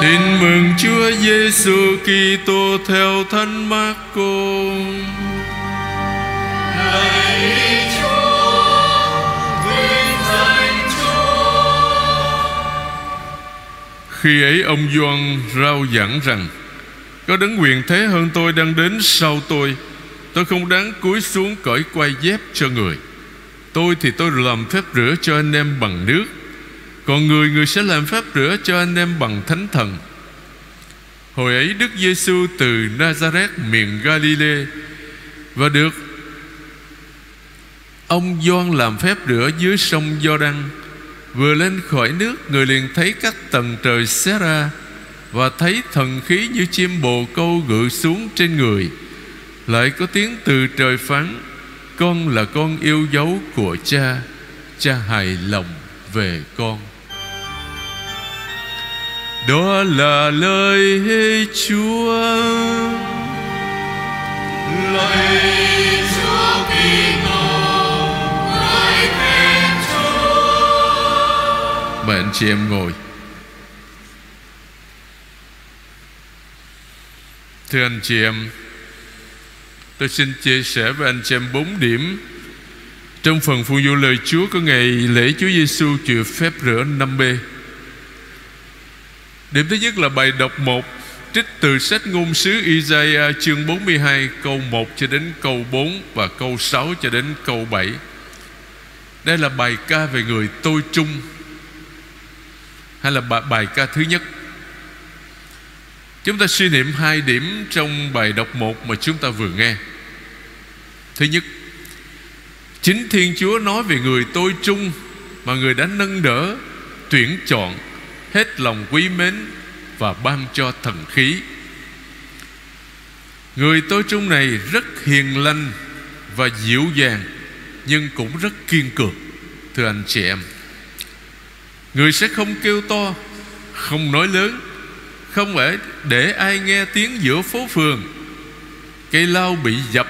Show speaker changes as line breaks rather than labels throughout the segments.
Tin mừng Chúa Giêsu Kitô theo Thánh Marco.
Lạy Chúa, vinh danh Chúa.
Khi ấy ông Gioan rao giảng rằng Có đấng quyền thế hơn tôi đang đến sau tôi Tôi không đáng cúi xuống cởi quay dép cho người Tôi thì tôi làm phép rửa cho anh em bằng nước còn người người sẽ làm phép rửa cho anh em bằng thánh thần. Hồi ấy Đức Giêsu từ Nazareth, miền Galilee, Và được Ông doan làm phép rửa dưới sông Giođan Vừa lên khỏi nước, Người liền thấy các tầng trời xé ra Và thấy thần khí như chim bồ câu gự xuống trên người. Lại có tiếng từ trời phán, Con là con yêu dấu của cha Cha hài lòng về con. Đó là lời Chúa.
Lạy Chúa Kitô, ngợi khen Chúa.
Mời anh chị em ngồi. Thưa anh chị em Tôi xin chia sẻ với anh chị em bốn điểm Trong phần phụng vụ lời Chúa Có ngày lễ Chúa Giêsu chịu phép rửa 5B Điểm thứ nhất là bài đọc 1 Trích từ sách ngôn sứ Isaiah chương 42 Câu 1 cho đến câu 4 Và câu 6 cho đến câu 7 Đây là bài ca về người tôi trung hay là bài, bài ca thứ nhất? Chúng ta suy niệm hai điểm trong bài đọc 1 mà chúng ta vừa nghe. Thứ nhất Chính Thiên Chúa nói về người tôi trung Mà người đã nâng đỡ Tuyển chọn. Hết lòng quý mến Và ban cho thần khí. Người tôi trung này rất hiền lành Và dịu dàng, Nhưng cũng rất kiên cường, Thưa anh chị em. Người sẽ không kêu to, Không nói lớn, Không phải để ai nghe tiếng giữa phố phường. Cây lao bị dập,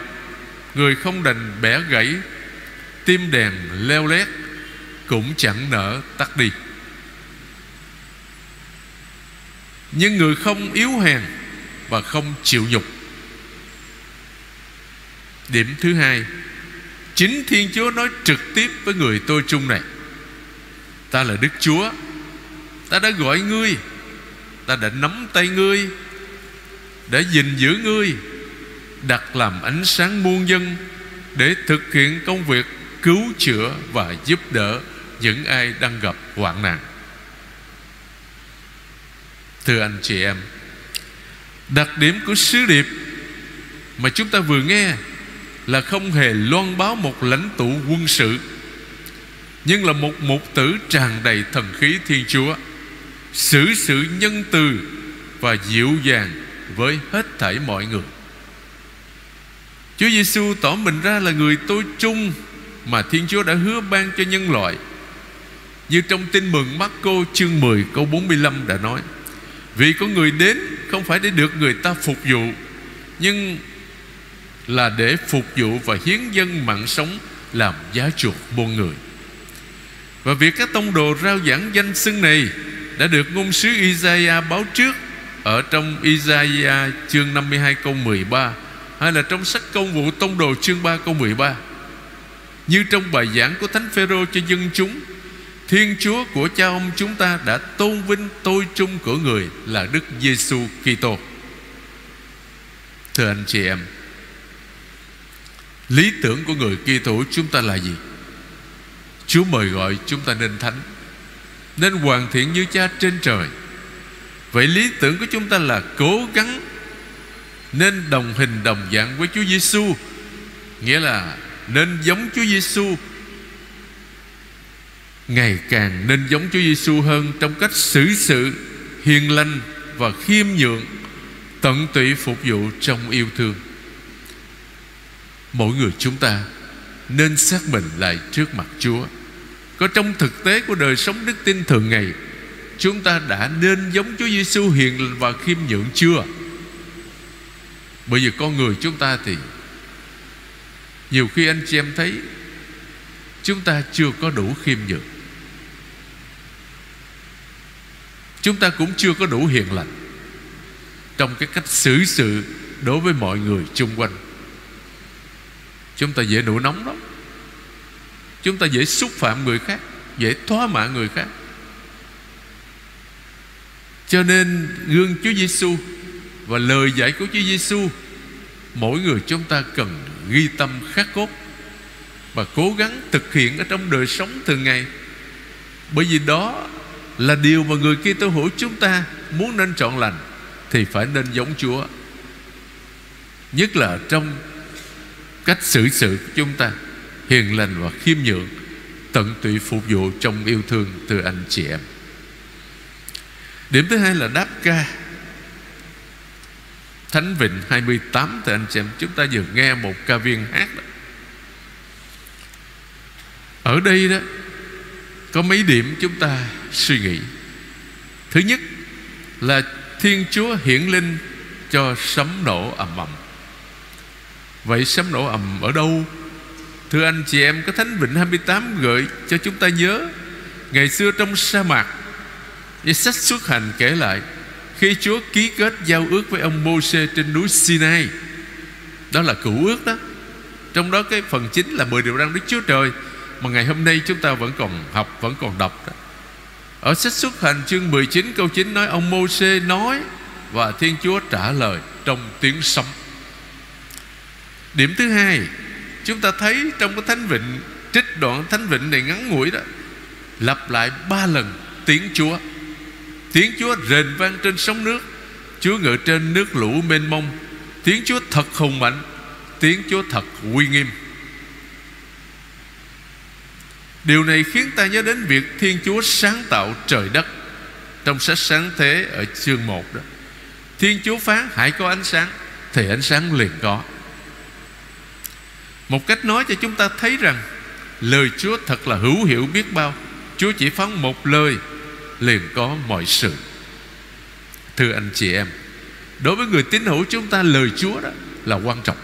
Người không đành bẻ gãy, Tim đèn leo lét Cũng chẳng nỡ tắt đi. Nhưng người không yếu hèn Và không chịu nhục. Điểm thứ hai, Chính Thiên Chúa nói trực tiếp với người tôi chung này, Ta là Đức Chúa, Ta đã gọi ngươi, Ta đã nắm tay ngươi, Đã gìn giữ ngươi, Đặt làm ánh sáng muôn dân Để thực hiện công việc Cứu chữa và giúp đỡ Những ai đang gặp hoạn nạn. Thưa anh chị em, Đặc điểm của sứ điệp Mà chúng ta vừa nghe Là không hề loan báo một lãnh tụ quân sự, nhưng là một mục tử tràn đầy thần khí Thiên Chúa, xử sự nhân từ và dịu dàng với hết thảy mọi người. Chúa Giêsu tỏ mình ra là người tôi chung mà Thiên Chúa đã hứa ban cho nhân loại, như trong tin mừng Marco chương 10 câu 45 đã nói. Vì có người đến, không phải để được người ta phục vụ, Nhưng là để phục vụ và hiến dân mạng sống, Làm giá chuộc muôn người. Và việc các tông đồ rao giảng danh xưng này Đã được ngôn sứ Isaiah báo trước Ở trong Isaiah chương 52 câu 13 Hay là trong sách công vụ tông đồ chương 3 câu 13 Như trong bài giảng của Thánh Phêrô cho dân chúng Thiên Chúa của cha ông chúng ta đã tôn vinh tôi trung của người là Đức Giêsu Kitô. Thưa anh chị em, lý tưởng của người Kitô chúng ta là gì? Chúa mời gọi chúng ta nên thánh Nên hoàn thiện như cha trên trời Vậy lý tưởng của chúng ta là cố gắng Nên đồng hình đồng dạng với Chúa Giêsu Nghĩa là nên giống Chúa Giêsu Ngày càng nên giống Chúa Giêsu hơn Trong cách xử sự, hiền lành và khiêm nhượng, Tận tụy phục vụ trong yêu thương. Mỗi người chúng ta Nên xác mình lại trước mặt Chúa. Có trong thực tế của đời sống đức tin thường ngày, Chúng ta đã nên giống Chúa Giêsu hiền và khiêm nhượng chưa? Bởi vì con người chúng ta thì Nhiều khi anh chị em thấy Chúng ta chưa có đủ khiêm nhượng. Chúng ta cũng chưa có đủ hiền lành. Trong cái cách xử sự Đối với mọi người chung quanh, Chúng ta dễ nổi nóng lắm. Chúng ta dễ xúc phạm người khác, Dễ thoá mạ người khác. Cho nên gương Chúa Giêsu Và lời dạy của Chúa Giêsu Mỗi người chúng ta cần ghi tâm khắc cốt Và cố gắng thực hiện Ở trong đời sống thường ngày. Bởi vì đó là điều mà người kia Kitô hữu chúng ta Muốn nên chọn lành, Thì phải nên giống Chúa. Nhất là trong Cách xử sự của chúng ta, Hiền lành và khiêm nhượng, Tận tụy phục vụ trong yêu thương Từ anh chị em. Điểm thứ hai là đáp ca. Thánh Vịnh 28 Thì anh chị em, chúng ta vừa nghe một ca viên hát đó. Ở đây đó, Có mấy điểm chúng ta suy nghĩ. Thứ nhất là Thiên Chúa hiển linh cho sấm nổ ầm ầm. Vậy sấm nổ ầm ở đâu? Thưa anh chị em, Cái Thánh Vịnh 28 gợi cho chúng ta nhớ, Ngày xưa trong sa mạc Như sách xuất hành kể lại, Khi Chúa ký kết giao ước với ông Mô-xê trên núi Sinai, Đó là cựu ước đó. Trong đó cái phần chính là 10 điều răn Đức Chúa Trời, Mà ngày hôm nay chúng ta vẫn còn học, Vẫn còn đọc đó. Ở sách xuất hành chương 19 câu 9 nói, Ông Mô-xê nói Và Thiên Chúa trả lời trong tiếng sấm. Điểm thứ hai, Chúng ta thấy trong cái thánh vịnh, Trích đoạn thánh vịnh này ngắn ngủi đó, Lặp lại ba lần tiếng Chúa. Tiếng Chúa rền vang trên sóng nước, Chúa ngự trên nước lũ mênh mông. Tiếng Chúa thật hùng mạnh, Tiếng Chúa thật uy nghiêm. Điều này khiến ta nhớ đến việc Thiên Chúa sáng tạo trời đất. Trong sách sáng thế ở chương 1 đó, Thiên Chúa phán hãy có ánh sáng, Thì ánh sáng liền có. Một cách nói cho chúng ta thấy rằng, Lời Chúa thật là hữu hiệu biết bao. Chúa chỉ phán một lời, Liền có mọi sự. Thưa anh chị em, Đối với người tín hữu chúng ta, Lời Chúa đó là quan trọng.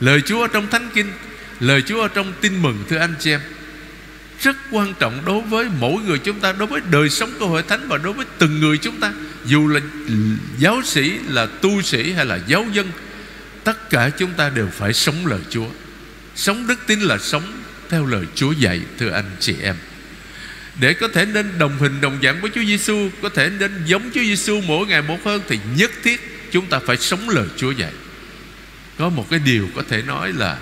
Lời Chúa ở trong Thánh Kinh, Lời Chúa ở trong tin mừng, thưa anh chị em rất quan trọng đối với mỗi người chúng ta Đối với đời sống của hội thánh Và đối với từng người chúng ta. Dù là giáo sĩ, là tu sĩ hay là giáo dân Tất cả chúng ta đều phải sống lời Chúa. Sống đức tin là sống theo lời Chúa dạy Thưa anh chị em. Để có thể nên đồng hình đồng dạng với Chúa Giêsu, có thể nên giống Chúa Giêsu mỗi ngày một hơn thì nhất thiết chúng ta phải sống lời Chúa dạy. Có một cái điều có thể nói là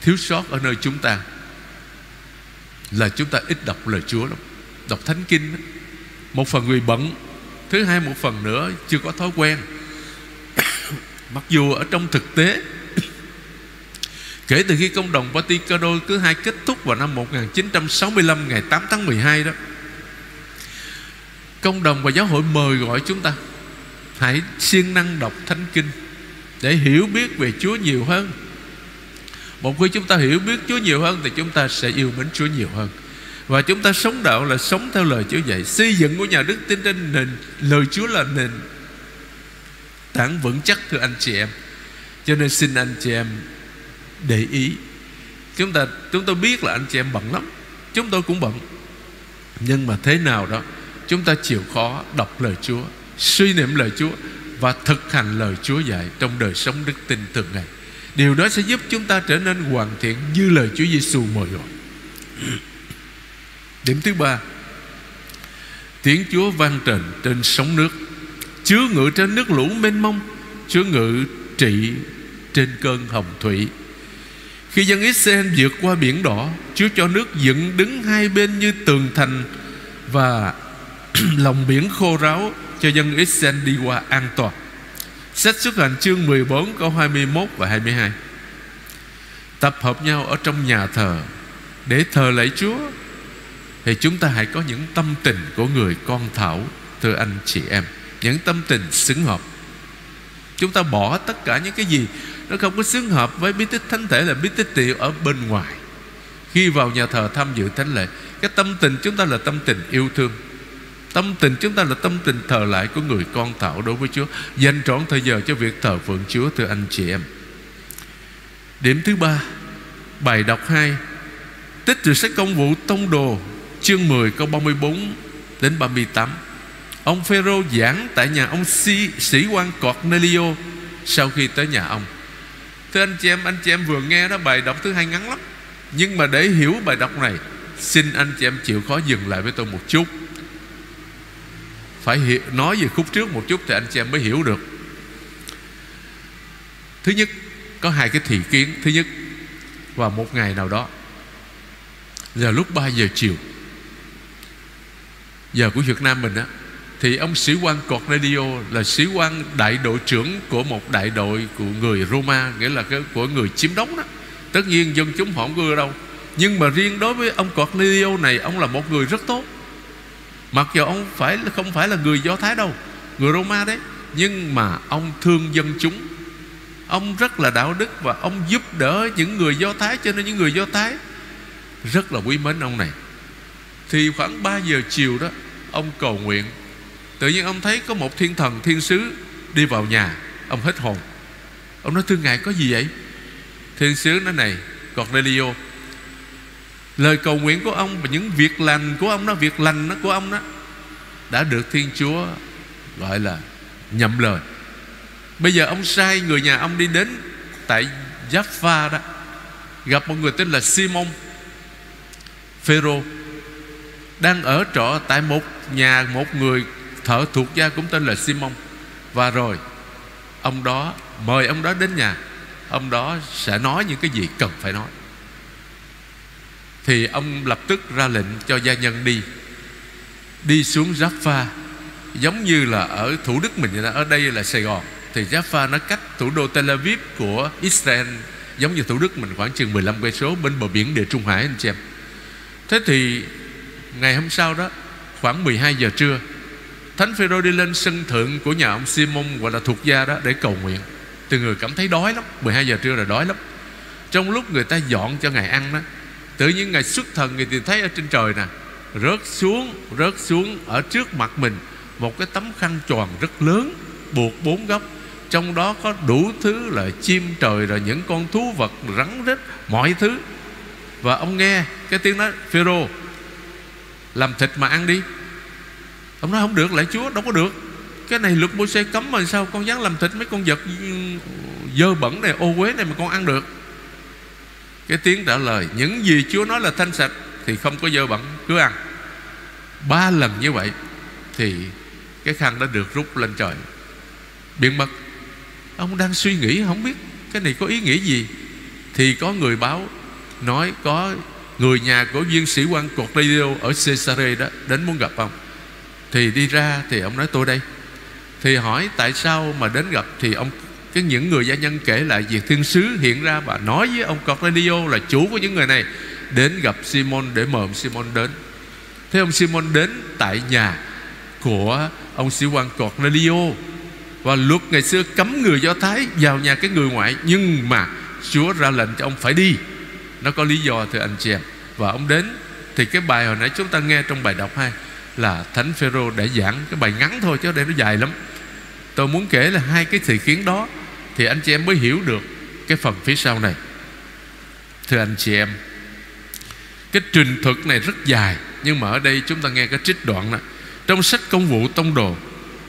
thiếu sót ở nơi chúng ta là chúng ta ít đọc lời Chúa lắm, đọc Thánh Kinh. Một phần người bận, thứ hai một phần nữa chưa có thói quen. Mặc dù ở trong thực tế Kể từ khi công đồng Vaticano thứ hai kết thúc vào năm 1965 ngày 8 tháng 12 đó Công đồng và giáo hội mời gọi chúng ta Hãy siêng năng đọc Thánh Kinh Để hiểu biết về Chúa nhiều hơn một khi chúng ta hiểu biết Chúa nhiều hơn, Thì chúng ta sẽ yêu mến Chúa nhiều hơn. Và chúng ta sống đạo là sống theo lời Chúa dạy. Xây dựng của nhà đức tin trên nền, Lời Chúa là nền tảng vững chắc, thưa anh chị em. Cho nên xin anh chị em để ý. Chúng ta, chúng tôi biết là anh chị em bận lắm. Chúng tôi cũng bận. Nhưng mà thế nào đó, chúng ta chịu khó đọc lời Chúa, suy niệm lời Chúa và thực hành lời Chúa dạy trong đời sống đức tin thường ngày điều đó sẽ giúp chúng ta trở nên hoàn thiện như lời Chúa Giêsu mời gọi. Điểm thứ ba, tiếng Chúa vang trền trên sóng nước Chúa ngự trên nước lũ mênh mông Chúa ngự trị trên cơn hồng thủy. Khi dân Israel vượt qua biển đỏ, Chúa cho nước dựng đứng hai bên như tường thành Và lòng biển khô ráo Cho dân Israel đi qua an toàn. Sách xuất hành chương 14 câu 21 và 22 Tập hợp nhau ở trong nhà thờ Để thờ lạy Chúa, Thì chúng ta hãy có những tâm tình của người con thảo, Thưa anh chị em. Những tâm tình xứng hợp. Chúng ta bỏ tất cả những cái gì nó không có xứng hợp với bí tích thánh thể là bí tích tiệu ở bên ngoài. Khi vào nhà thờ tham dự thánh lễ, cái tâm tình chúng ta là tâm tình yêu thương tâm tình chúng ta là tâm tình thờ lại của người con thảo đối với Chúa. Dành trọn thời giờ cho việc thờ phượng Chúa thưa anh chị em. Điểm thứ ba bài đọc 2 tích từ sách công vụ tông đồ chương 10 câu 34 đến 38 Ông Phêrô giảng tại nhà ông sĩ, sĩ quan Cornelio Sau khi tới nhà ông. Thưa anh chị em Anh chị em vừa nghe đó bài đọc thứ hai ngắn lắm. Nhưng mà để hiểu bài đọc này Xin anh chị em chịu khó dừng lại với tôi một chút. Phải hiểu, nói về khúc trước một chút Thì anh chị em mới hiểu được. Thứ nhất Có hai cái thị kiến. Thứ nhất Vào một ngày nào đó Giờ lúc 3 giờ chiều Giờ của Việt Nam mình á Thì ông sĩ quan Cornelio Là sĩ quan đại đội trưởng Của một đại đội của người Roma Nghĩa là cái của người chiếm đóng đó. Tất nhiên dân chúng họ không có ưa đâu. Nhưng mà riêng đối với ông Cornelio này Ông là một người rất tốt. Mặc dù ông phải không phải là người Do Thái đâu, Người Roma đấy, Nhưng mà ông thương dân chúng. Ông rất là đạo đức Và ông giúp đỡ những người Do Thái, Cho nên những người Do Thái Rất là quý mến ông này. Thì khoảng 3 giờ chiều đó, Ông cầu nguyện. Tự nhiên ông thấy có một thiên thần, thiên sứ Đi vào nhà, Ông hết hồn. Ông nói, thưa ngài, có gì vậy? Thiên sứ nói, này, Cornelio Lời cầu nguyện của ông Và những việc lành của ông đó, Việc lành đó của ông đó, Đã được Thiên Chúa Gọi là nhậm lời. Bây giờ ông sai người nhà ông đi đến Tại Jaffa đó, Gặp một người tên là Simon Phêrô Đang ở trọ tại một nhà, Một người thợ thuộc gia cũng tên là Simon. Và rồi, Ông đó mời ông đó đến nhà. Ông đó sẽ nói những cái gì cần phải nói. Thì ông lập tức ra lệnh cho gia nhân đi. Đi xuống Jaffa, Giống như là ở thủ đức mình Ở đây là Sài Gòn. Thì Jaffa nó cách thủ đô Tel Aviv của Israel Giống như thủ đức mình, khoảng chừng 15 cây số, Bên bờ biển địa Trung Hải, anh chị em. Thế thì Ngày hôm sau đó, Khoảng 12 giờ trưa, Thánh Phêrô đi lên sân thượng của nhà ông Simon Gọi là thuộc gia đó để cầu nguyện. Từ người cảm thấy đói lắm 12 giờ trưa là đói lắm. Trong lúc người ta dọn cho Ngài ăn đó Tự nhiên Ngài xuất thần Người thì thấy ở trên trời nè, Rớt xuống Rớt xuống ở trước mặt mình Một cái tấm khăn tròn rất lớn, Buộc bốn góc. Trong đó có đủ thứ là chim trời, Rồi những con thú vật rắn rết, Mọi thứ. Và ông nghe cái tiếng nói, Phêrô, Làm thịt mà ăn đi. Ông nói, không được lại Chúa, đâu có được. Cái này luật môi xe cấm mà sao con dám làm thịt mấy con vật ừ, dơ bẩn này, ô uế này mà con ăn được? Cái tiếng trả lời, Những gì Chúa nói là thanh sạch Thì không có dơ bẩn, cứ ăn. Ba lần như vậy Thì cái khăn đã được rút lên trời. Biến mất Ông đang suy nghĩ, không biết Cái này có ý nghĩa gì. Thì có người báo, Nói có người nhà của viên sĩ quan Cornelio Ở Caesarea đó Đến muốn gặp ông. Thì đi ra thì ông nói, tôi đây. Thì hỏi, tại sao mà đến gặp? Thì ông cái những người gia nhân kể lại Việc thiên sứ hiện ra và nói với ông Cornelio Là chủ của những người này, Đến gặp Simon để mời ông Simon đến. Thế ông Simon đến tại nhà Của ông sĩ quan Cornelio Và luật ngày xưa cấm người Do Thái Vào nhà cái người ngoại, Nhưng mà Chúa ra lệnh cho ông phải đi. Nó có lý do, thưa anh chị em. Và ông đến, Thì cái bài hồi nãy chúng ta nghe trong bài đọc hai là thánh phêrô đã giảng cái bài ngắn thôi, chứ đây nó dài lắm. Tôi muốn kể là hai cái sự kiến đó thì anh chị em mới hiểu được cái phần phía sau này. Thưa anh chị em, cái trình thuật này rất dài, nhưng mà ở đây chúng ta nghe cái trích đoạn này trong sách công vụ tông đồ,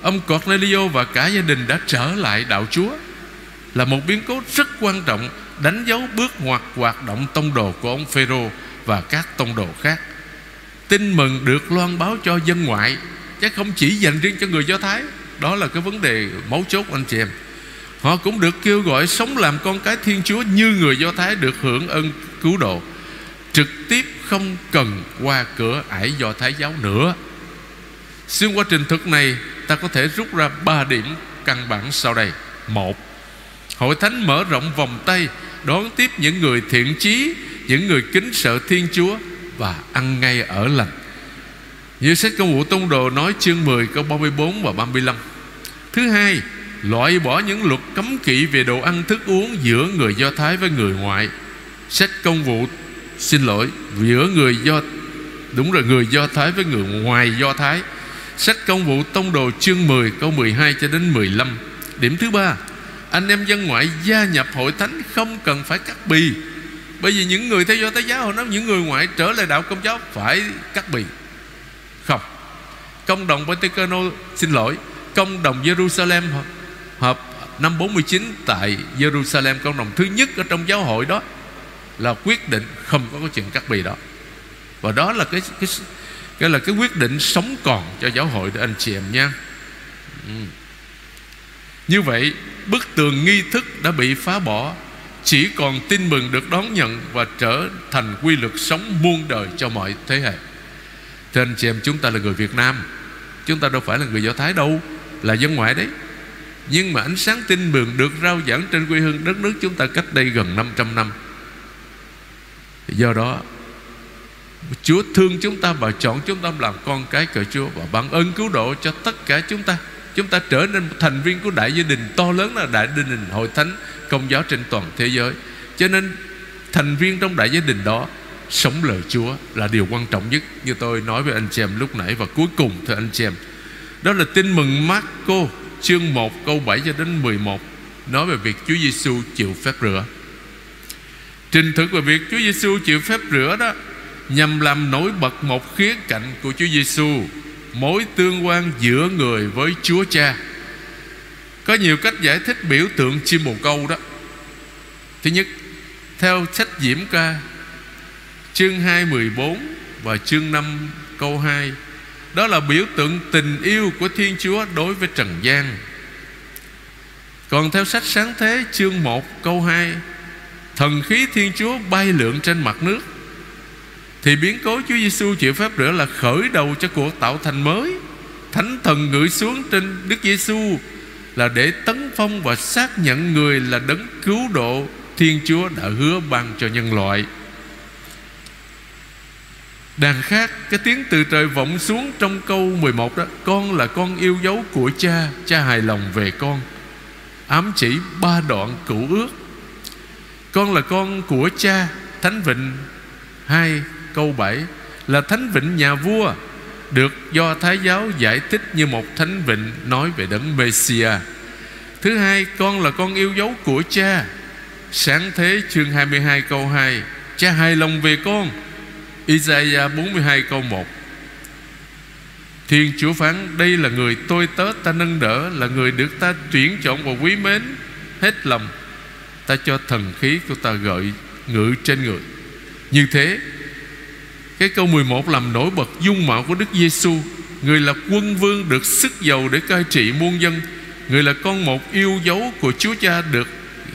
ông Cornelio và cả gia đình đã trở lại đạo Chúa. Là một biến cố rất quan trọng, đánh dấu bước ngoặt hoạt động tông đồ của ông Phêrô và các tông đồ khác. Tin mừng được loan báo cho dân ngoại, chứ không chỉ dành riêng cho người do thái. Đó là cái vấn đề mấu chốt anh chị em họ cũng được kêu gọi sống làm con cái thiên chúa như người do thái được hưởng ân cứu độ. Trực tiếp không cần qua cửa ải do thái giáo nữa. Xuyên qua trình thực này, ta có thể rút ra ba điểm căn bản sau đây. Một, hội thánh mở rộng vòng tay, đón tiếp những người thiện chí, những người kính sợ thiên chúa và ăn ngay ở lành. Như sách công vụ tông đồ nói chương 10 câu 34 và 35 Thứ hai Loại bỏ những luật cấm kỵ về đồ ăn, thức uống giữa người Do Thái với người ngoại. Sách công vụ, Xin lỗi, Giữa người Do, Đúng rồi, người Do Thái với người ngoài Do Thái. Sách công vụ tông đồ chương 10 câu 12 cho đến 15 Điểm thứ ba, Anh em dân ngoại gia nhập hội thánh không cần phải cắt bì. Bởi vì những người theo do Thái giáo, họ nói những người ngoại trở lại đạo công giáo phải cắt bì. Không. Công đồng Pentecano Xin lỗi, Công đồng Jerusalem Họp năm 49 Tại Jerusalem Công đồng thứ nhất Ở trong giáo hội đó, Là quyết định không có cái chuyện cắt bì đó. Và đó là cái cái cái là cái quyết định sống còn cho giáo hội để anh chị em nha. Ừ. Như vậy, bức tường nghi thức đã bị phá bỏ, Chỉ còn tin mừng được đón nhận Và trở thành quy luật sống muôn đời cho mọi thế hệ. Thưa anh chị em, chúng ta là người Việt Nam, Chúng ta đâu phải là người Do Thái đâu, Là dân ngoại đấy. Nhưng mà ánh sáng tin mừng được rao giảng trên quê hương đất nước chúng ta cách đây gần 500 năm. Do đó, Chúa thương chúng ta và chọn chúng ta làm con cái của Chúa Và ban ơn cứu độ cho tất cả chúng ta. Chúng ta trở nên một thành viên của đại gia đình, to lớn là đại gia đình hội thánh công giáo trên toàn thế giới. Cho nên, thành viên trong đại gia đình đó Sống lời Chúa là điều quan trọng nhất, Như tôi nói với anh chị em lúc nãy. Và cuối cùng, thưa anh chị em, Đó là tin mừng Marco chương 1 câu 7 cho đến 11 Nói về việc Chúa Giêsu chịu phép rửa Trình thực về việc Chúa Giêsu chịu phép rửa đó nhằm làm nổi bật một khía cạnh của Chúa Giêsu, mối tương quan giữa người với Chúa Cha. Có nhiều cách giải thích biểu tượng chim bồ câu đó. Thứ nhất, theo sách Diễm ca chương 2 14 và chương 5 câu 2 đó là biểu tượng tình yêu của Thiên Chúa đối với trần gian. Còn theo sách Sáng Thế, chương 1 câu 2 Thần khí Thiên Chúa bay lượn trên mặt nước, thì biến cố Chúa Giêsu chịu phép rửa là khởi đầu cho cuộc tạo thành mới Thánh thần ngự xuống trên Đức Giêsu Là để tấn phong và xác nhận người là đấng cứu độ Thiên Chúa đã hứa ban cho nhân loại Đàn khác Cái tiếng từ trời vọng xuống trong câu 11 đó Con là con yêu dấu của cha Cha hài lòng về con. Ám chỉ ba đoạn cựu ước. Con là con của cha Thánh Vịnh. Hai câu 7 là thánh vịnh nhà vua được do Thái giáo giải thích như một thánh vịnh nói về đấng messiah Thứ hai, con là con yêu dấu của cha. Sáng thế chương 22 câu 2 Cha hài lòng về con. Isaiah 42 câu 1 Thiên Chúa phán, Đây là người tôi tớ, ta nâng đỡ, Là người được ta tuyển chọn và quý mến. Hết lòng, Ta cho thần khí của ta gợi ngự trên người. Như thế, cái câu 11 làm nổi bật dung mạo của Đức Giêsu Người là quân vương được sức giàu để cai trị muôn dân. Người là con một yêu dấu của Chúa Cha được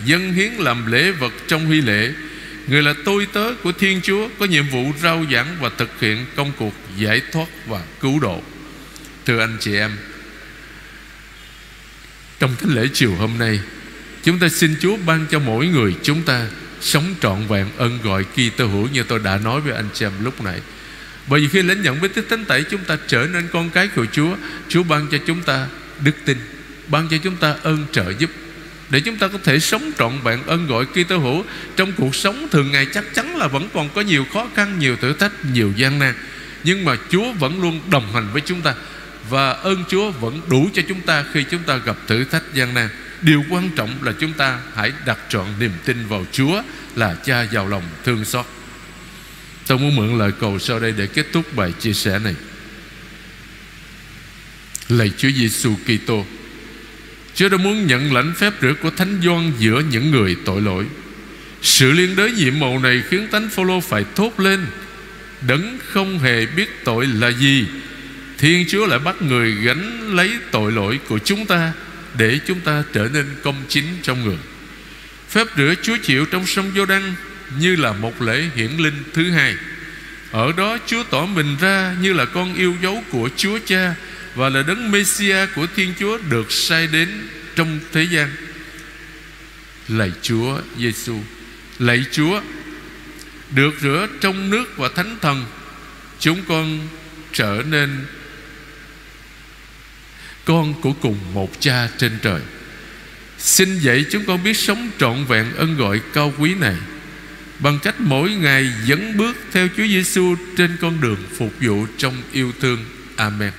dân hiến làm lễ vật trong huy lễ. Người là tôi tớ của Thiên Chúa, Có nhiệm vụ rao giảng và thực hiện công cuộc giải thoát và cứu độ. Thưa anh chị em, Trong thánh lễ chiều hôm nay, Chúng ta xin Chúa ban cho mỗi người chúng ta Sống trọn vẹn ân gọi Kitô hữu Như tôi đã nói với anh chị em lúc nãy Bởi vì khi lãnh nhận với tích thánh tẩy, Chúng ta trở nên con cái của Chúa. Chúa ban cho chúng ta đức tin, Ban cho chúng ta ơn trợ giúp để chúng ta có thể sống trọn vẹn ơn gọi Kitô hữu trong cuộc sống thường ngày chắc chắn là vẫn còn có nhiều khó khăn, nhiều thử thách, nhiều gian nan. Nhưng mà Chúa vẫn luôn đồng hành với chúng ta và ơn Chúa vẫn đủ cho chúng ta khi chúng ta gặp thử thách gian nan. Điều quan trọng là chúng ta hãy đặt trọn niềm tin vào Chúa Là cha giàu lòng thương xót Tôi muốn mượn lời cầu sau đây để kết thúc bài chia sẻ này Lạy Chúa Giêsu Kitô Chúa đã muốn nhận lãnh phép rửa của Thánh Doan giữa những người tội lỗi. Sự liên đới nhiệm màu này khiến Thánh Phaolô phải thốt lên, Đấng không hề biết tội là gì. Thiên Chúa lại bắt người gánh lấy tội lỗi của chúng ta để chúng ta trở nên công chính trong người. Phép rửa Chúa chịu trong sông Giô Đăng như là một lễ hiển linh thứ hai. Ở đó Chúa tỏ mình ra như là con yêu dấu của Chúa Cha và là đấng Messia của Thiên Chúa được sai đến trong thế gian. Lạy Chúa Giêsu lạy Chúa, được rửa trong nước và thánh thần, chúng con trở nên con của cùng một cha trên trời. Xin dạy chúng con biết sống trọn vẹn ân gọi cao quý này, Bằng cách mỗi ngày dẫn bước theo Chúa Giêsu trên con đường phục vụ trong yêu thương. Amen.